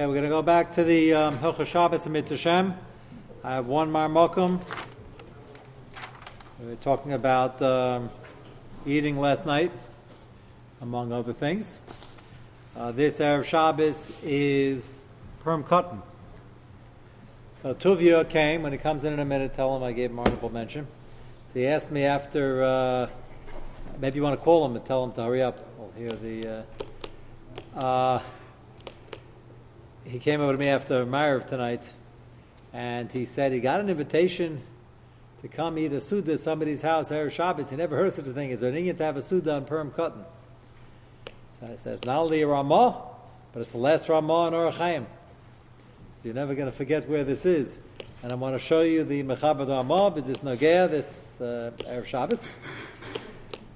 Okay, we're going to go back to the um, Hilchah Shabbos and Mitzvah I have one Marmokum. We were talking about um, eating last night, among other things. Uh, this Erev Shabbos is Purim Katan. So Tuvia came, when he comes in in a minute, tell him I gave him honorable mention. So he asked me after, uh, maybe you want to call him and tell him to hurry up. We'll hear the. Uh, uh he came over to me after Mariv tonight, and he said he got an invitation to come eat a Suda at somebody's house, Erev Shabbos. He never heard such a thing. Is there an to have a Suda on Purim Katan? So I says, not only a Ramah, but it's the last Ramah in Orach Chaim. So you're never going to forget where this is. And I want to show you the Mechaber Ramah, because it's Nogea, this Erev Shabbos.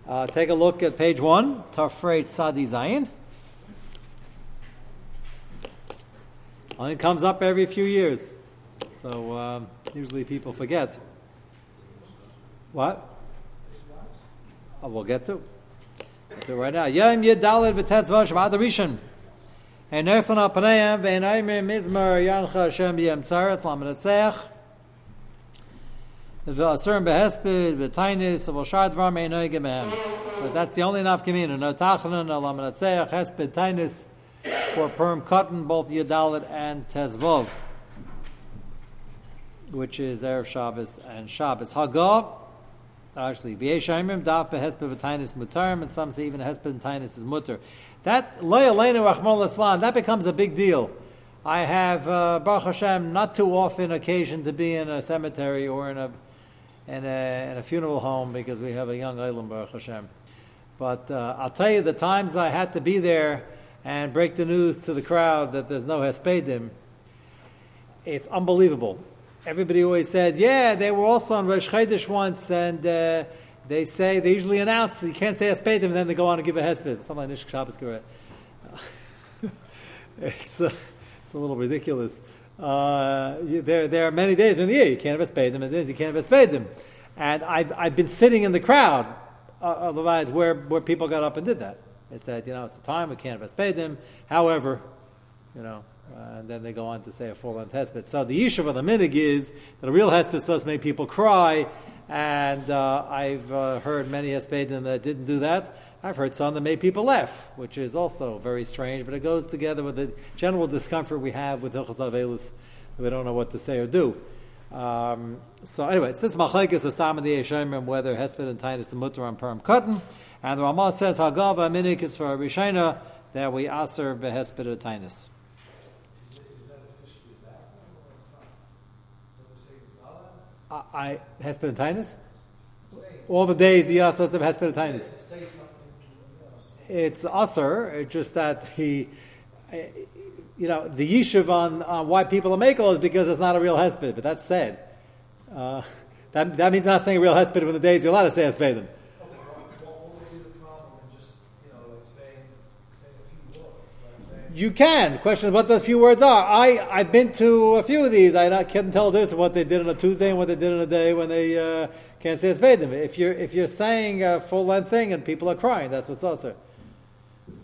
Uh, take a look at page one, Tafreit Sadi Zayin. Only comes up every few years. So um, usually people forget. What? Oh, we'll get to. Get right now. Yom Yedalid v'tetzva Shabbat Rishon. And Nerfan al Panayim ve'enayimir mizmar yancha Hashem b'yem tzaret lamanatzeach. V'asur behesped v'tainis v'shar dvar me'enoy gemehem. But that's the only community. No tachlan, no lamanatzeach, hesped, tainis, for Purim Katan, both Yadalit and Tezvov, which is Erev Shabbos and Shabbos. Hagah, actually, V'yeshaimim daf behespevatinis mutarim, and some say even hespevatinis is mutar. That lo yaleinu rachmol islam, that becomes a big deal. I have uh, Baruch Hashem not too often occasion to be in a cemetery or in a in a, in a funeral home because we have a young Eilim Baruch Hashem. But uh, I'll tell you the times I had to be there and break the news to the crowd that there's no Hespedim, it's unbelievable. Everybody always says, yeah, they were also on Rosh Chodesh once, and uh, they say, they usually announce, you can't say Hespedim, and then they go on and give a Hesped. Something like Nishk Shabbos it's, uh, it's a little ridiculous. Uh, there, there are many days in the year you can't have Hespedim, and days you can't have Hespedim. And I've, I've been sitting in the crowd, uh, otherwise, where, where people got up and did that. They said, you know, it's the time, we can't have Espedim. However, you know, uh, and then they go on to say a full length hesped. So the issue of the minig is that a real hesped is supposed to make people cry, and uh, I've uh, heard many hespedim that didn't do that. I've heard some that made people laugh, which is also very strange, but it goes together with the general discomfort we have with Hilchas Avelus, we don't know what to say or do. Um, so anyway, since Machlekes the Stam and the Yeshayim, whether hesped and Tainus the Mutter on Purim Katan, and the Ramah says Hagav minik is for Rishina that we aser behesped Tainus. I Hesperitinus? All the days the Yas have Hesperitinus. It's Usser, it's just that he, you know, the Yishuv on, on why people are Makel is because it's not a real Hesped, but that's said. Uh, that, that means not saying a real Hesped when the days you're allowed to say Hespedim. You can. Question what those few words are. I, I've been to a few of these. I can't tell this what they did on a Tuesday and what they did on a day when they uh, can't say it's made them. If you're, if you're saying a full length thing and people are crying, that's what's also.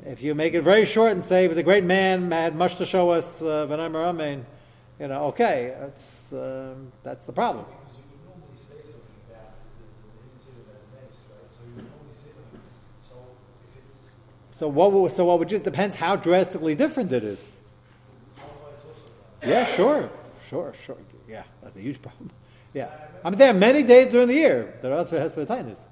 If you make it very short and say he was a great man, had much to show us, uh, you know, okay, that's, um, that's the problem. So what? So what would just depends how drastically different it is. Yeah, sure, sure, sure. Yeah, that's a huge problem. Yeah, I mean there are many days during the year that are also has tightness.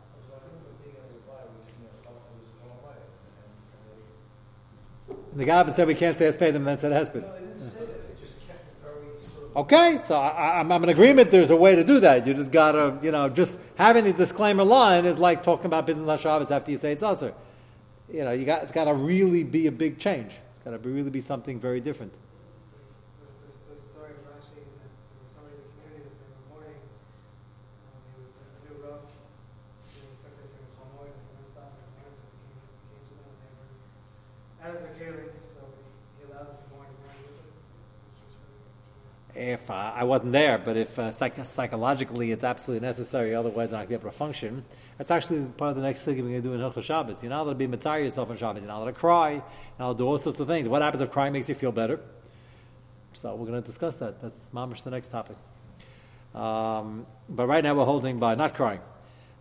The guy said we can't say Hesped, and then said Hesped. Okay, so I, am in agreement. There's a way to do that. You just gotta, you know, just having the disclaimer line is like talking about business on Shabbos after you say it's usher you know, you got, it's got to really be a big change. It's got to really be something very different. If uh, I wasn't there, but if uh, psych- psychologically it's absolutely necessary, otherwise not be able to function. That's actually part of the next thing we're going to do in Hilchah Shabbos. You're not allowed to be matar yourself on Shabbos. You're not allowed to cry. You're not allowed to do all sorts of things. What happens if crying makes you feel better? So we're going to discuss that. That's mamish the next topic. Um, but right now we're holding by not crying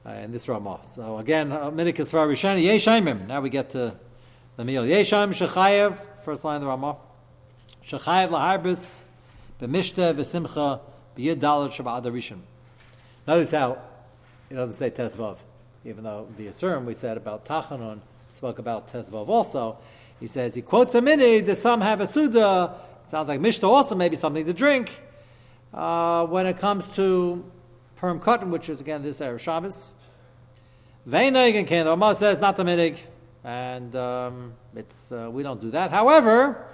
uh, in this Ramah. So again, minik is for Rishani Yeshaimim. Now we get to the meal. Yeshaim Shechayev, first line of the Ramah. Shechayev laharbis v'simcha shabbat. Notice how it doesn't say Tezvav, even though the Asurim we said about Tachanun spoke about Tezvav also. He says he quotes a mini that some have a Suda. Sounds like Mishnah also maybe something to drink. Uh, when it comes to Purim Katan, which is again this Erev Shabbos. Veinig and the Ramah says not the minig, and um, it's uh, we don't do that. However,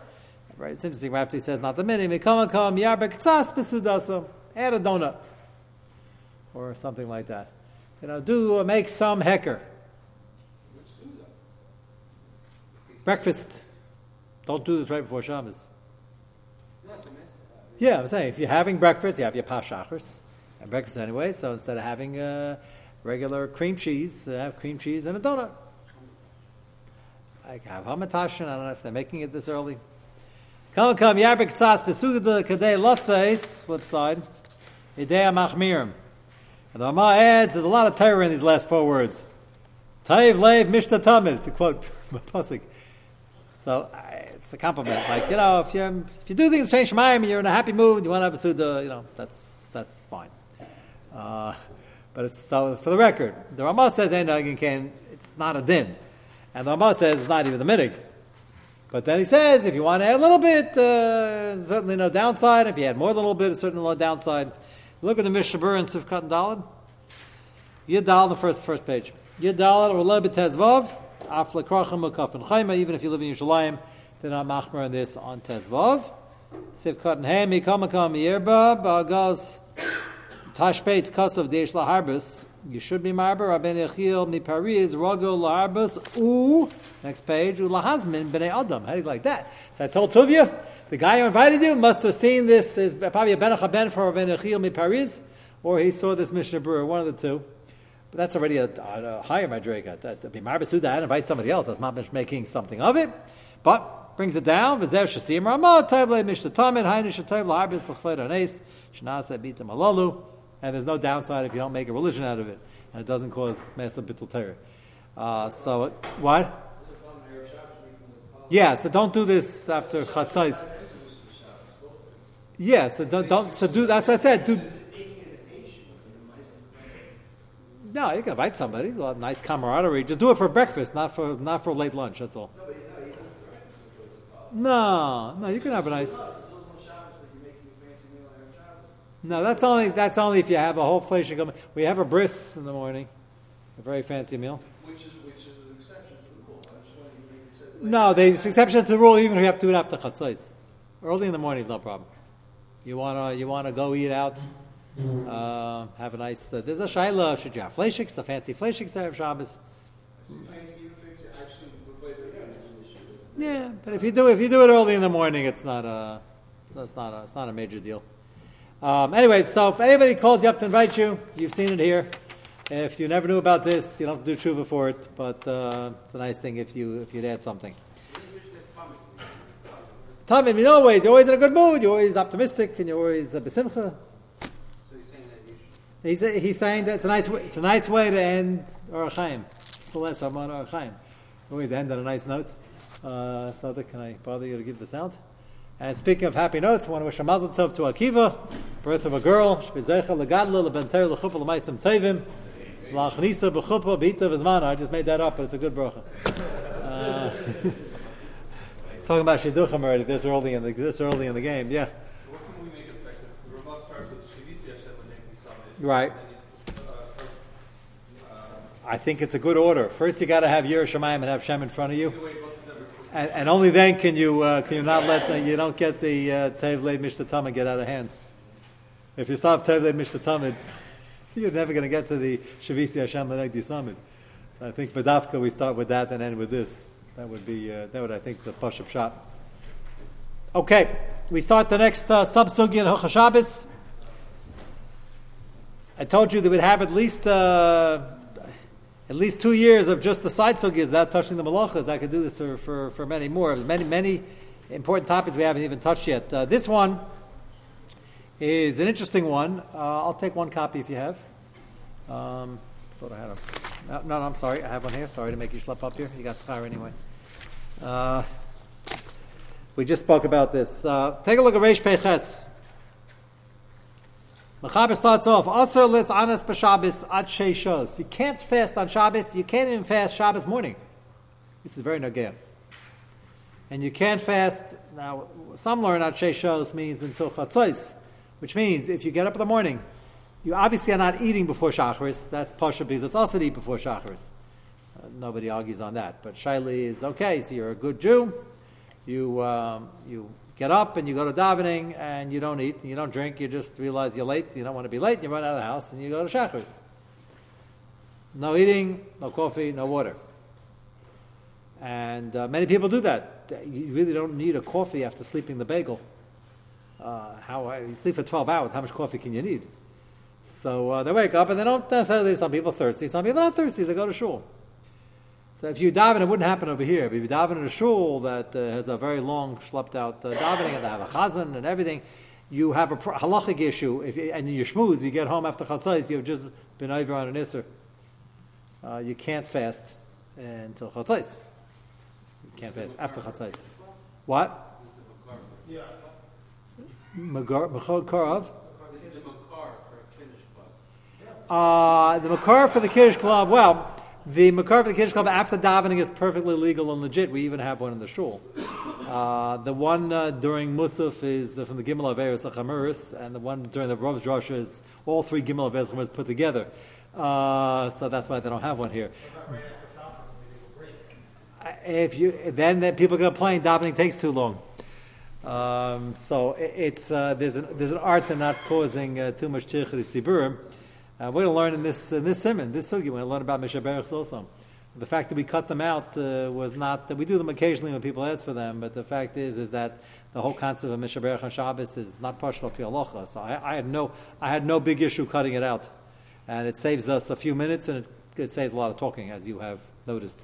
right, it's interesting. After he says not the minig, mikama kam yarbek tzas besudasa, add a donut or something like that. You know, do uh, make some hecker. Breakfast. Don't do this right before Shabbos. Yeah, I'm saying if you're having breakfast, you have your pashachars and breakfast anyway. So instead of having uh, regular cream cheese, uh, have cream cheese and a donut. I have hamatashin. I don't know if they're making it this early. Come, come, yarbek tzas besugda kadei lotzais. Flip side. Idea machmirim. And the Ramah adds, there's a lot of terror in these last four words. Taiv leiv mishta tamid, to quote Pasik. So it's a compliment. Like, you know, if you if you do things change your mind, you're in a happy mood, you want to have a Suda, you know, that's that's fine. Uh, but it's so for the record, the Ramah says it's not a din. And the Ramah says it's not even the minig. But then he says if you want to add a little bit, uh, certainly no downside. If you add more than a little bit, certainly no downside. Look at the Mishnah Berurah and Sivkat and Dalad. Yid Dalad, the first first page. Yid Dalad or Lebet Tezvav, Af Lekrachim Makaf Chayma, even if you live in Yerushalayim, they're not machmer on this on Tezvav. Sivkat and Hem, Mikamakam Yerba, Bagaz, Tashpeitz Kasav Deish Laharbis. You should be marber Rabben Yechiel Mipariz Rago Laharbis U. Next page Ulahazmin Bnei Adam. How do you like that? So I told Tuvia the guy who invited you must have seen this is probably a Ben Ben for Ben Echil mi Paris, or he saw this Mishnah Berurah, one of the two. But that's already a, a, a higher madriga. That be marbasuda and invite somebody else. That's not making something of it, but brings it down. V'zev shasim ramah tevle mishnah tamin haynish tev la'arbis l'chfed anes shenasa bitam alalu. And there's no downside if you don't make a religion out of it, and it doesn't cause massive bittul terror. Uh, so what? Yeah, so don't do this after chatzais. Yeah, so don't, don't so do that's what I said. Do, no, you can invite somebody. A nice camaraderie. Just do it for breakfast, not for not for late lunch. That's all. No, no, you can have a nice. No, that's only that's only if you have a whole flesh. We have a bris in the morning, a very fancy meal. Which is which is an exception to the rule. I just want to make it No, there's exception to the rule. Even if you have to do it after chatzos, early in the morning is no problem. You wanna you wanna go eat out, uh, have a nice. Uh, there's a shaila. Should you have fleishiks? A fancy fleishiks have Shabbos. Yeah, but if you do if you do it early in the morning, it's not a it's not a, it's not a major deal. Um, anyway, so if anybody calls you up to invite you, you've seen it here. If you never knew about this, you don't have to do tshuva for it. But uh, it's a nice thing if you if you'd add something. Tamim, in all ways, you're always in a good mood, you're always optimistic, and you're always uh, besimcha. So he's saying that He's, he's saying that it's a nice way, it's a nice way to end Orachaim. Celeste Ramon Orachaim. Always end on a nice note. Uh, so can I bother you to give the sound? And speaking of happy notes, I want to wish a mazel tov to Akiva, birth of a girl. Shvizecha legadla lebenter lechupa lemaisim tevim. Lachnisa b'chupa b'ita v'zmana. I just made that up, but it's a good bracha. Uh, talking about shidduchim already this early in the this early in the game. Yeah. What can we make effective? The Ramah starts with Shivisi Hashem and. Right. Uh, uh, I think it's a good order. First, you got to have Yerushalayim and have Shem in front of you, and, and only then can you uh, can you not let the, you don't get the uh, Tevle Mishtatamid get out of hand. If you stop Tevle Mishtatamid, you're never going to get to the Shavisi Hashem Lenegdi Samid. So I think Badafka we start with that and end with this. That would be uh, that would I think the push-up shot. Okay, we start the next uh, sub-sugi in Hocha Shabbos. I told you they would have at least uh, at least two years of just the side sugyas, without touching the malachas. I could do this for, for, for many more. Many many important topics we haven't even touched yet. Uh, this one is an interesting one. Uh, I'll take one copy if you have. Um, thought I had a. No, no, no, I'm sorry. I have one here. Sorry to make you slip up here. You got schar anyway. Uh, we just spoke about this. Uh, take a look at Reish Peches. Mechaber starts off, Asr lis anas b'Shabbos at shos. You can't fast on Shabbos. You can't even fast Shabbos morning. This is very nagam. And you can't fast, now, some learn at shos means until chatzos, which means if you get up in the morning, you obviously are not eating before Shacharis. That's Pasha because it's also to eat before Shacharis. Uh, nobody argues on that. But Shaili is okay, so you're a good Jew. You, um, you get up and you go to davening and you don't eat, and you don't drink, you just realize you're late, you don't want to be late, you run out of the house and you go to Shacharis. No eating, no coffee, no water. And uh, many people do that. You really don't need a coffee after sleeping the bagel. Uh, how you sleep for 12 hours, how much coffee can you need? So uh, they wake up and they don't necessarily, some people thirsty, some people not thirsty, they go to shul. So if you daven, it wouldn't happen over here. But if you daven in a shul that uh, has a very long, schlepped out uh, davening, and they have a chazan and everything, you have a pro- halachic issue. If you, and you shmooze, you get home after chatzais, you've just been over on an isser. Uh, you can't fast until chatzais. You can't fast after chatzais. What? Yeah. Magar, Karav? This is the makar for a Kiddush club. Uh, the makar for the Kiddush Club, well, the makar for the Kiddush Club after davening is perfectly legal and legit. We even have one in the shul. Uh, the one uh, during Musaf is uh, from the Gimel Averis Achamuris, and the one during the Rav's Rosh is all three Gimel Averis Achamuris put together. Uh, so that's why they don't have one here. Uh, If you then, then people get playing davening takes too long. Um, so it, it's uh, there's an there's an art to not causing too much tziburim. Uh, we're going to learn in this in this simon, this sugi. We're going to learn about mishaberachs also. The fact that we cut them out uh, was not that we do them occasionally when people ask for them, but the fact is is that the whole concept of mishaberach on Shabbos is not partial pialocha. So I, I had no I had no big issue cutting it out, and it saves us a few minutes and it, it saves a lot of talking, as you have noticed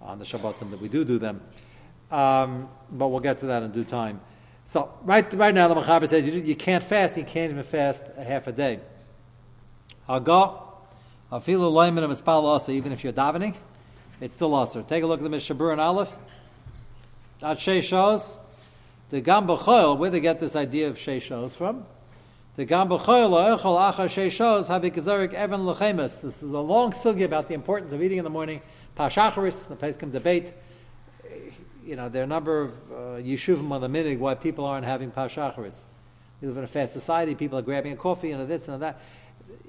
on the Shabbosim that we do do them. Um, but we'll get to that in due time. So right, right now the Mechaber says you, you can't fast. You can't even fast a half a day. Haga, afilu loimin of mispal also. Even if you're davening, it's still also. Take a look at the Mishabur and Aleph. At Shei the Gam B'choil, where they get this idea of Shei from. The Gam B'choil lo'echol achar Shei Shos have a evan lechemes. This is a long sugi about the importance of eating in the morning. Pashacharis, the Peskim debate you know, there are a number of uh, yeshuvim on the minig why people aren't having pashacharis. We live in a fast society. People are grabbing a coffee and a this and a that.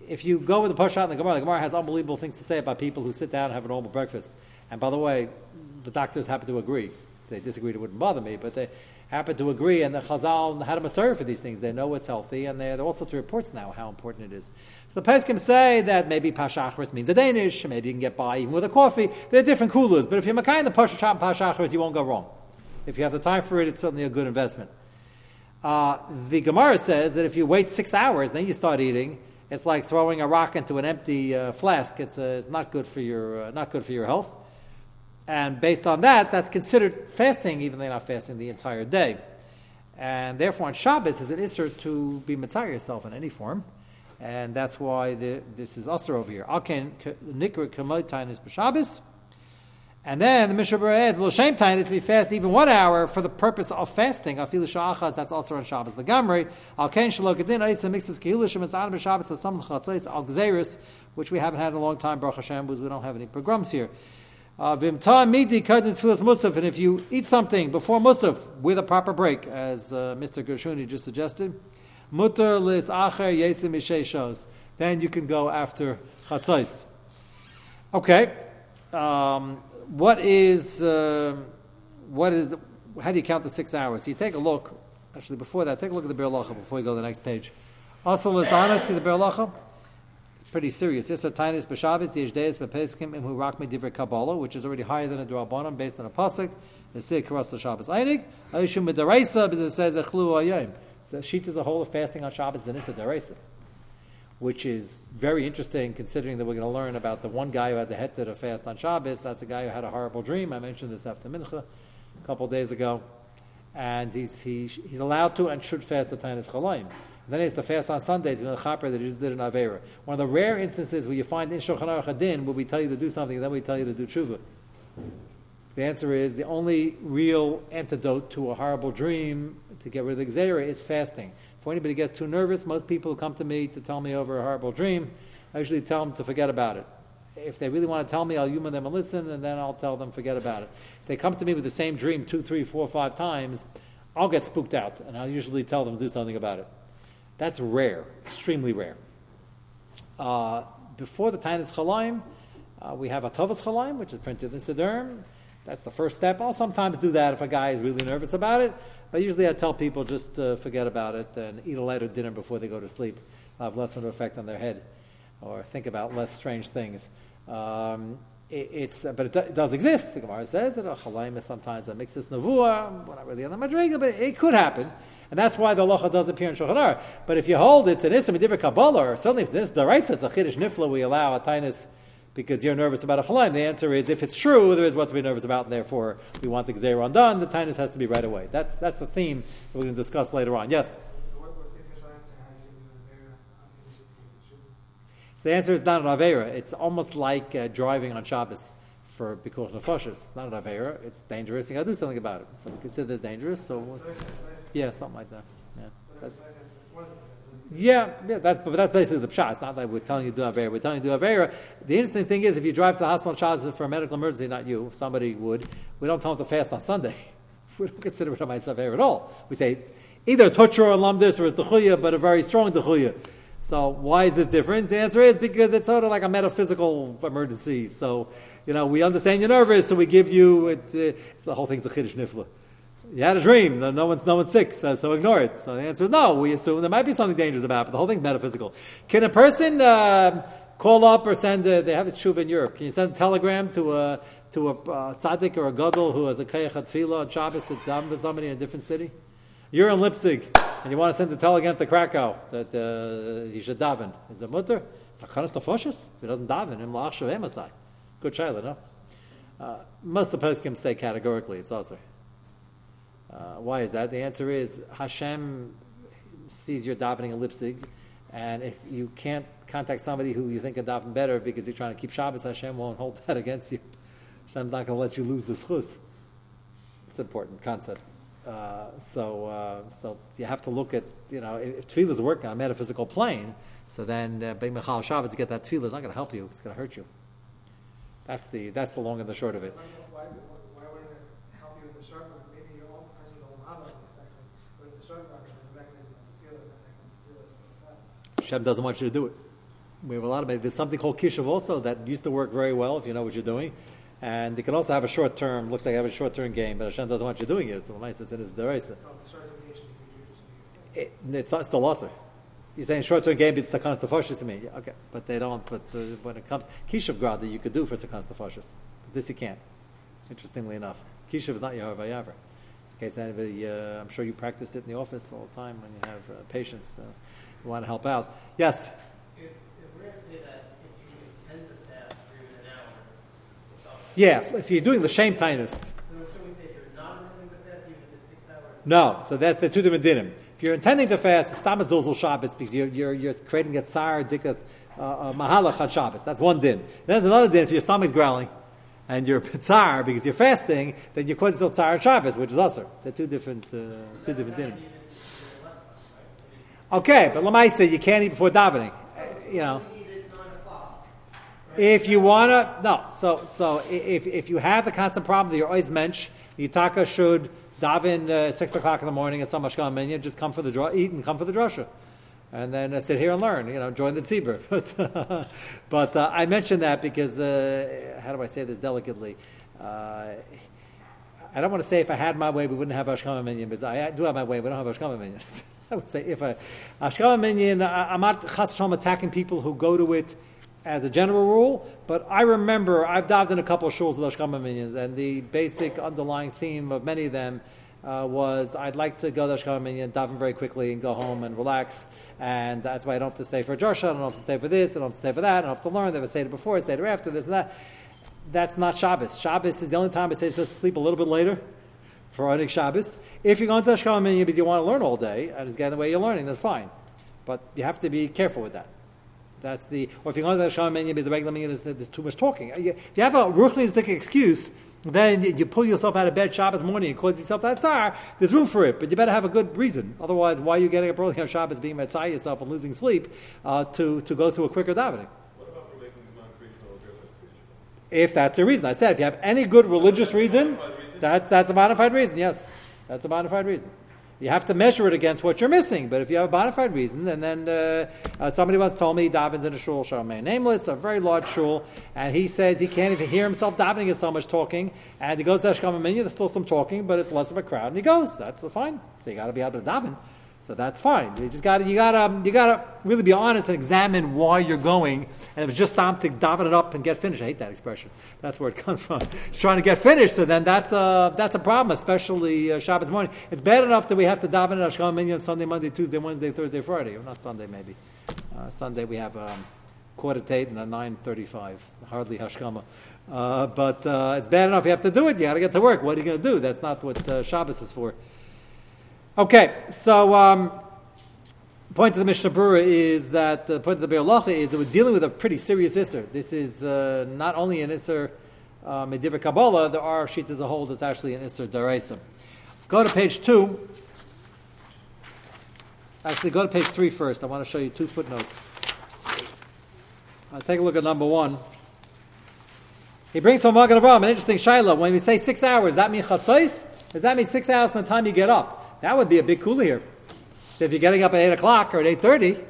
If you go with the pashat and the Gemara, the Gemara has unbelievable things to say about people who sit down and have a normal breakfast. And by the way, the doctors happen to agree. They disagreed, it wouldn't bother me, but they happen to agree. And the Chazal had a serve for these things. They know it's healthy, and there are all sorts of reports now how important it is. So the Peskim say that maybe Pashachris means a Danish, maybe you can get by even with a coffee. There are different coolers, but if you're Makai in the Pashat and Pashachris, you won't go wrong. If you have the time for it, it's certainly a good investment. Uh, the Gemara says that if you wait six hours, then you start eating. It's like throwing a rock into an empty uh, flask. It's, uh, it's not good for your uh, not good for your health. And based on that, that's considered fasting, even though you're not fasting the entire day. And therefore, on Shabbos, is an isser to be mitzvah yourself in any form. And that's why the, this is usher over here. Alken nikra kamotain is b'Shabbos. And then the Mishnah Berurah adds, "L'shem time is to be fast even one hour for the purpose of fasting." Afilu sha'achas, that's also on Shabbos. The Gamri al ken shalokadin aisa mixes kehilishim and sadam b'Shabbos with some chatzais al gzeris, which we haven't had in a long time. Baruch Hashem, because we don't have any pogroms here. Vimta midi kadin tefillas musaf, and if you eat something before musaf with a proper break, as uh, Mr. Gershuni just suggested, mutar lis acher yesim shos, then you can go after chatzais. Okay. Um, what is uh, what is how do you count the six hours? So you take a look. Actually, before that, take a look at the Berlacha before you go to the next page. Also, Lizana, see the Berlacha? It's pretty serious. This is Tainis B'Shabbos, Yeshdeis B'Peskim, Imhu Rakmi Divrei Kabbalah, which is already higher than a Durabanan based on a Pasuk. The Sik Karas Shabbos Einig. Aishum B'Daraisa, because it says Echlu Ayim. So Sheet is a whole of fasting on Shabbos and it's a Daraisa which is very interesting considering that we're going to learn about the one guy who has a head to fast on Shabbos. That's a guy who had a horrible dream. I mentioned this after Mincha a couple days ago. and he's, he, he's allowed to and should fast the Tainis Chalayim. Then he has to fast on Sunday to be a that he just did an Avera. One of the rare instances where you find in Shulchan Aruch where we tell you to do something and then we tell you to do tshuva. The answer is the only real antidote to a horrible dream to get rid of the Xera is fasting. If anybody gets too nervous, most people who come to me to tell me over a horrible dream, I usually tell them to forget about it. If they really want to tell me, I'll humor them and listen, and then I'll tell them forget about it. If they come to me with the same dream two, three, four, five times, I'll get spooked out, and I'll usually tell them to do something about it. That's rare, extremely rare. Uh, before the Tainis Chalayim, uh, we have a Tavas Chalayim, which is printed in Sidurm. That's the first step. I'll sometimes do that if a guy is really nervous about it, but usually I tell people just uh, forget about it and eat a lighter dinner before they go to sleep. It'll have less of an effect on their head, or think about less strange things. Um, it, it's, but it, do, it, does exist. The Gemara says that a chalayim is sometimes a mixus navua. We're not really on the madriga, but it could happen. And that's why the locha does appear in Shulchan But if you hold it's an ism different kabbalah, or certainly if this the right says a chiddush nifla, we allow a tainis because you're nervous about a chalayim. The answer is if it's true, there is what to be nervous about, and therefore we want the gzeir done. The tainis has to be right away. That's that's the theme that we're going to discuss later on. Yes. So what was the so the answer is not an avera. It's almost like uh, driving on Shabbos for because nefashis. Not an avera. It's dangerous. You got to do something about it. So we consider this dangerous. So. Yeah, something like that. Yeah. That's, yeah, yeah, that's but that's basically the pshat. It's not like we're telling you to do avera. We're telling you to do avera. The interesting thing is, if you drive to the hospital Shabbos for a medical emergency, not you, somebody would. We don't tell them to fast on Sunday. we don't consider it a avera at all. We say either it's hutra or lamdis or it's dechuya, but a very strong dechuya. So why is this difference? The answer is because it's sort of like a metaphysical emergency. So you know we understand you're nervous, so we give you. It's, uh, it's the whole thing's a chiddush nifla. You had a dream. No, one's no one's sick, so, so ignore it. So the answer is no. We assume there might be something dangerous about it, but the whole thing's metaphysical. Can a person uh, call up or send? A, they have a tshuva in Europe. Can you send a telegram to a to a uh, tzaddik or a gadol who has a kayach tefillah on Shabbos to daven for somebody in a different city? You're in Leipzig and you want to send a telegram to Krakow that uh, he should daven. Is it mutter? It's a kanas nefashis. If he doesn't daven, him la'ach shavem Good child, no? Uh, most of the poskim say categorically it's also. Uh, why is that? The answer is Hashem sees your davening in Leipzig, and if you can't contact somebody who you think can daven better because you're trying to keep Shabbos, Hashem won't hold that against you. Hashem's not going to let you lose the schus. It's an important concept. Uh, so, uh, so you have to look at, you know, if, tefillah is working on a metaphysical plane, so then uh, Michal Shabbos to get that tefillah is not going to help you. It's going to hurt you. That's the that's the long and the short of it. Hashem doesn't want you to do it. We have a lot of there's something called kishav also that used to work very well if you know what you're doing, and it can also have a short term. Looks like you have a short term game, but Hashem doesn't want you doing it. So the says it is the it, It's not still also. You're saying short term game is sakan stafashis to me. Yeah, okay, but they don't. But uh, when it comes kishav grad that you could do for sakan stafashis, but this you can't. Interestingly enough, kishav is not Yehovah Yaver. In case anybody, uh, I'm sure you practice it in the office all the time when you have uh, patients. Uh, want to help out. Yes? If, if we're going to say that if you intend to fast for even an hour, yeah, if you're doing the shame tinus. No, so that's the two different dinim. If you're intending to fast, it's not a Shabbos because you're, you're, you're creating a tsar, dikkat, uh, mahalach on Shabbos. That's one din. Then there's another din if your stomach's growling and you're tsar because you're fasting, then you're causing tsar on Shabbos, which is usher. They're two different, uh, two different dinim. Okay, but Lamaisa, you can't eat before davening. You know. If you wanna, no. So, so if, if you have the constant problem that you're always mensch, the should daven uh, at six o'clock in the morning at some mashkan minyan, just come for the eat and come for the drasha, and then uh, sit here and learn. You know, join the tzibur. But, but uh, I mention that because uh, how do I say this delicately? Uh, I don't want to say if I had my way, we wouldn't have Ashkama Minyan, because I do have my way, we don't have Ashkama Minyan. I would say if a Ashkama Minyan, I'm not chas attacking people who go to it as a general rule, but I remember I've dived in a couple of shuls with Ashkama Minyans, and the basic underlying theme of many of them uh, was I'd like to go to Ashkama Minyan, daven very quickly, and go home and relax. And that's why I don't have to stay for Joshua, I don't have to stay for this, I don't have to stay for that, I don't have to learn, they have a Seder before, a Seder after, this and that. That's not Shabbos. Shabbos is the only time I say supposed to sleep a little bit later for running Shabbos. If you're going to Ashkama Minyan because you want to learn all day and it's getting the way you're learning, that's fine. But you have to be careful with that. That's the, or if you're going to Ashkama Minyan because the regular Minyan is there's too much talking. If you have a Ruchnistic excuse, then you, you, pull yourself out of bed Shabbos morning and cause yourself that tsar, there's room for it, but you better have a good reason. Otherwise, why are you getting up early on Shabbos, being mitzvah yourself and losing sleep uh, to, to go through a quicker davening? What about for making the non-creational If that's a reason. I said, if you have any good religious reason, that, that's a modified reason, yes. That's a modified reason. You have to measure it against what you're missing. But if you have a bona fide reason, and then uh, uh, somebody once told me he davens in a shul, Shalom nameless, a very large shul, and he says he can't even hear himself davening, there's so much talking, and he goes to Ashkama Minyan, there's still some talking, but it's less of a crowd, and he goes. That's fine. So you got to be able to daven. So that's fine. You just got you got to you got to really be honest and examine why you're going. And if it's just time to daven it up and get finished, I hate that expression. That's where it comes from. trying to get finished. So then that's a that's a problem, especially uh, Shabbos morning. It's bad enough that we have to daven at Ashkam Minyan Sunday, Monday, Tuesday, Wednesday, Thursday, Friday, or not Sunday maybe. Uh, Sunday we have um, quarter to eight and a nine thirty-five. Hardly Hashkama. Uh, but uh, it's bad enough you have to do it. You got to get to work. What are you going to do? That's not what uh, Shabbos is for. Okay, so um, point of the Mishnah Berurah is that the uh, point of the Be'er Lacha is that we're dealing with a pretty serious Isser. This is uh, not only an Isser uh, Mediva Kabbalah, there are sheet as a whole that's actually an Isser Daraisa. Go to page two. Actually, go to page three first. I want to show you two footnotes. Uh, take a look at number one. He brings from Magen Avraham an interesting shaila. When we say six hours, that means chatzos? Does that mean six hours from the time you get up? That would be a big cooler here. So if you're getting up at 8 o'clock or at 8.30,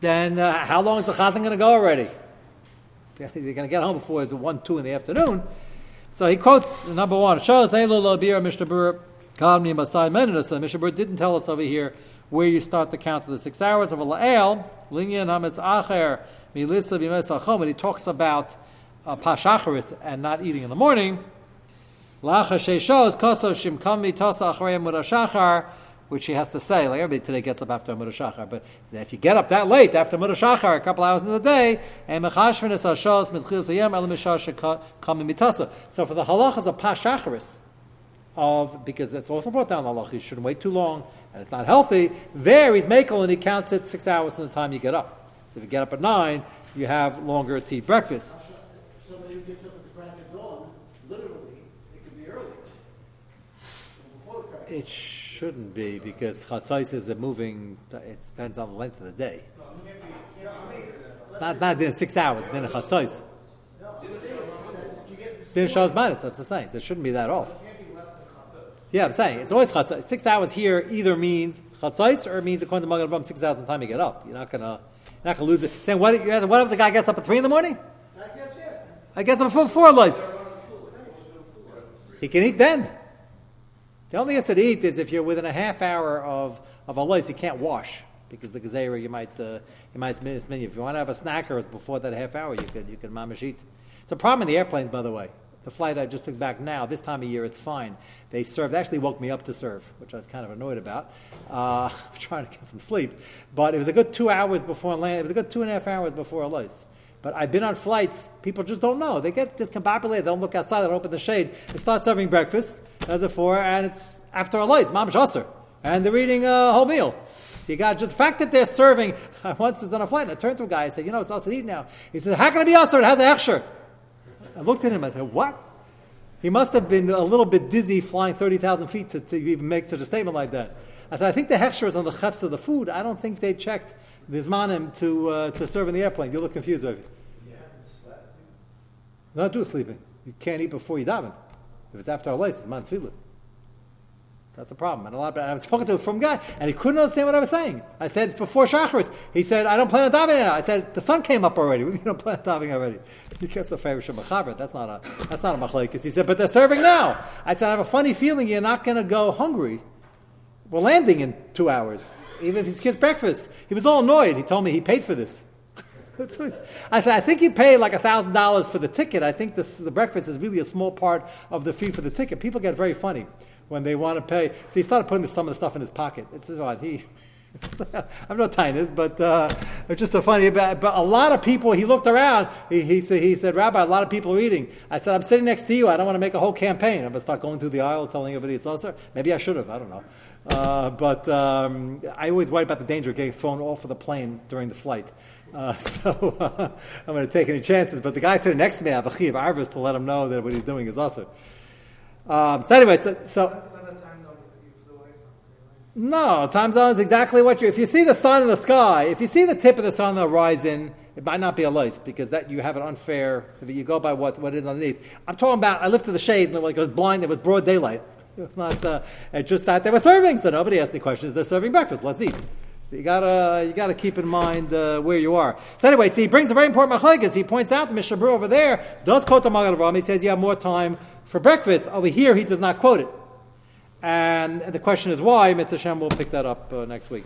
then uh, how long is the chazan going to go already? You're going to get home before the 1, 2 in the afternoon. So he quotes number one, Hey Lo Mishnah Berurah, Kalmi Masai Menina. So Mishnah Berurah didn't tell us over here where you start the count of the six hours of a La'el, Linyan Hametz Acher, Milisa Bimes and he talks about uh, Pashacharis and not eating in the morning. Which he has to say, like everybody today gets up after Murashachar, but if you get up that late after Murashachar, a couple hours in the day, and. So for the halachas of Pashacharis, of because that's also brought down the halacha, you shouldn't wait too long, and it's not healthy. There he's makel and he counts it six hours from the time you get up. So if you get up at nine, you have longer tea breakfast. Somebody gets up It shouldn't be because chatzais is a moving. It depends on the length of the day. It's not not in six hours. Then a chatzais. Then shows minus. That's the. So it shouldn't be that off. Yeah, I'm saying it's always chatzais. Six hours here either means chatzais or it means according to Magen Avraham six hours in the time you get up. You're not gonna you're not gonna lose it. Saying what? What if the guy gets up at three in the morning? I guess up before four lights. He can eat then. The only thing to eat is if you're within a half hour of, of a lice, you can't wash because the gazera you might uh, you might miss many. If you want to have a snack snacker before that half hour, you can you can mamish eat. It's a problem in the airplanes, by the way. The flight I just took back now, this time of year, it's fine. They serve. They actually woke me up to serve, which I was kind of annoyed about. Uh, trying to get some sleep, but it was a good two hours before land. It was a good two and a half hours before a lice. But I've been on flights, people just don't know. They get discombobulated, they don't look outside, they don't open the shade. They start serving breakfast, as before, and it's after a light, mamash aser. And they're eating a whole meal. So you got just the fact that they're serving. I once was on a flight and I turned to a guy and said, You know, it's also eat now. He said, How can it be aser? It has a hechsher. I looked at him, I said, What? He must have been a little bit dizzy flying 30,000 feet to, to even make such a statement like that. I said, I think the hechsher is on the chefs of the food. I don't think they checked the Zmanim to, uh, to serve in the airplane. You look confused, Ravi. You haven't slept? Not do sleeping. You can't eat before you daven. If it's after our lights, it's man tefillah. That's a problem. And a lot of, I was talking to a from guy, and he couldn't understand what I was saying. I said, it's before Shacharis. He said, I don't plan on davening now. I said, the sun came up already. We don't plan on davening already. He gets a favorite Shemachaber. That's not a, that's not a machlekes. He said, but they're serving now. I said, I have a funny feeling you're not going to go hungry. We're landing in two hours even if his kids breakfast. He was all annoyed. He told me he paid for this. I said, I think you paid like thousand dollars for the ticket. I think this, the breakfast is really a small part of the fee for the ticket. People get very funny when they want to pay. So he started putting some of the stuff in his pocket. It's odd. He I'm no tainas, but uh, it's just so funny. But, but a lot of people, he looked around. He, he, said, he said, Rabbi, a lot of people are eating. I said, I'm sitting next to you. I don't want to make a whole campaign. I'm to start going through the aisles telling everybody it's us. Maybe I should have. I don't know. Uh, but um, I always worry about the danger of getting thrown off of the plane during the flight. Uh, so uh, I'm going to take any chances. But the guy sitting next to me, I have a chiv arvis to let him know that what he's doing is usher. Um, so anyway, so, so no, time zone is exactly what you. If you see the sun in the sky, if you see the tip of the sun on the horizon, it might not be a light because that you have an unfair. If you go by what what is underneath, I'm talking about. I lifted the shade and like it was blind. It was broad daylight. Not uh, just that they were serving, so nobody asked any questions. They're serving breakfast. Let's eat. So you gotta you gotta keep in mind uh, where you are. So anyway, so he brings a very important machlekes. He points out the Mishnah over there does quote the Magen He says you have more time for breakfast. Over here, he does not quote it. And the question is why. Mitzvah Hashem will pick that up uh, next week.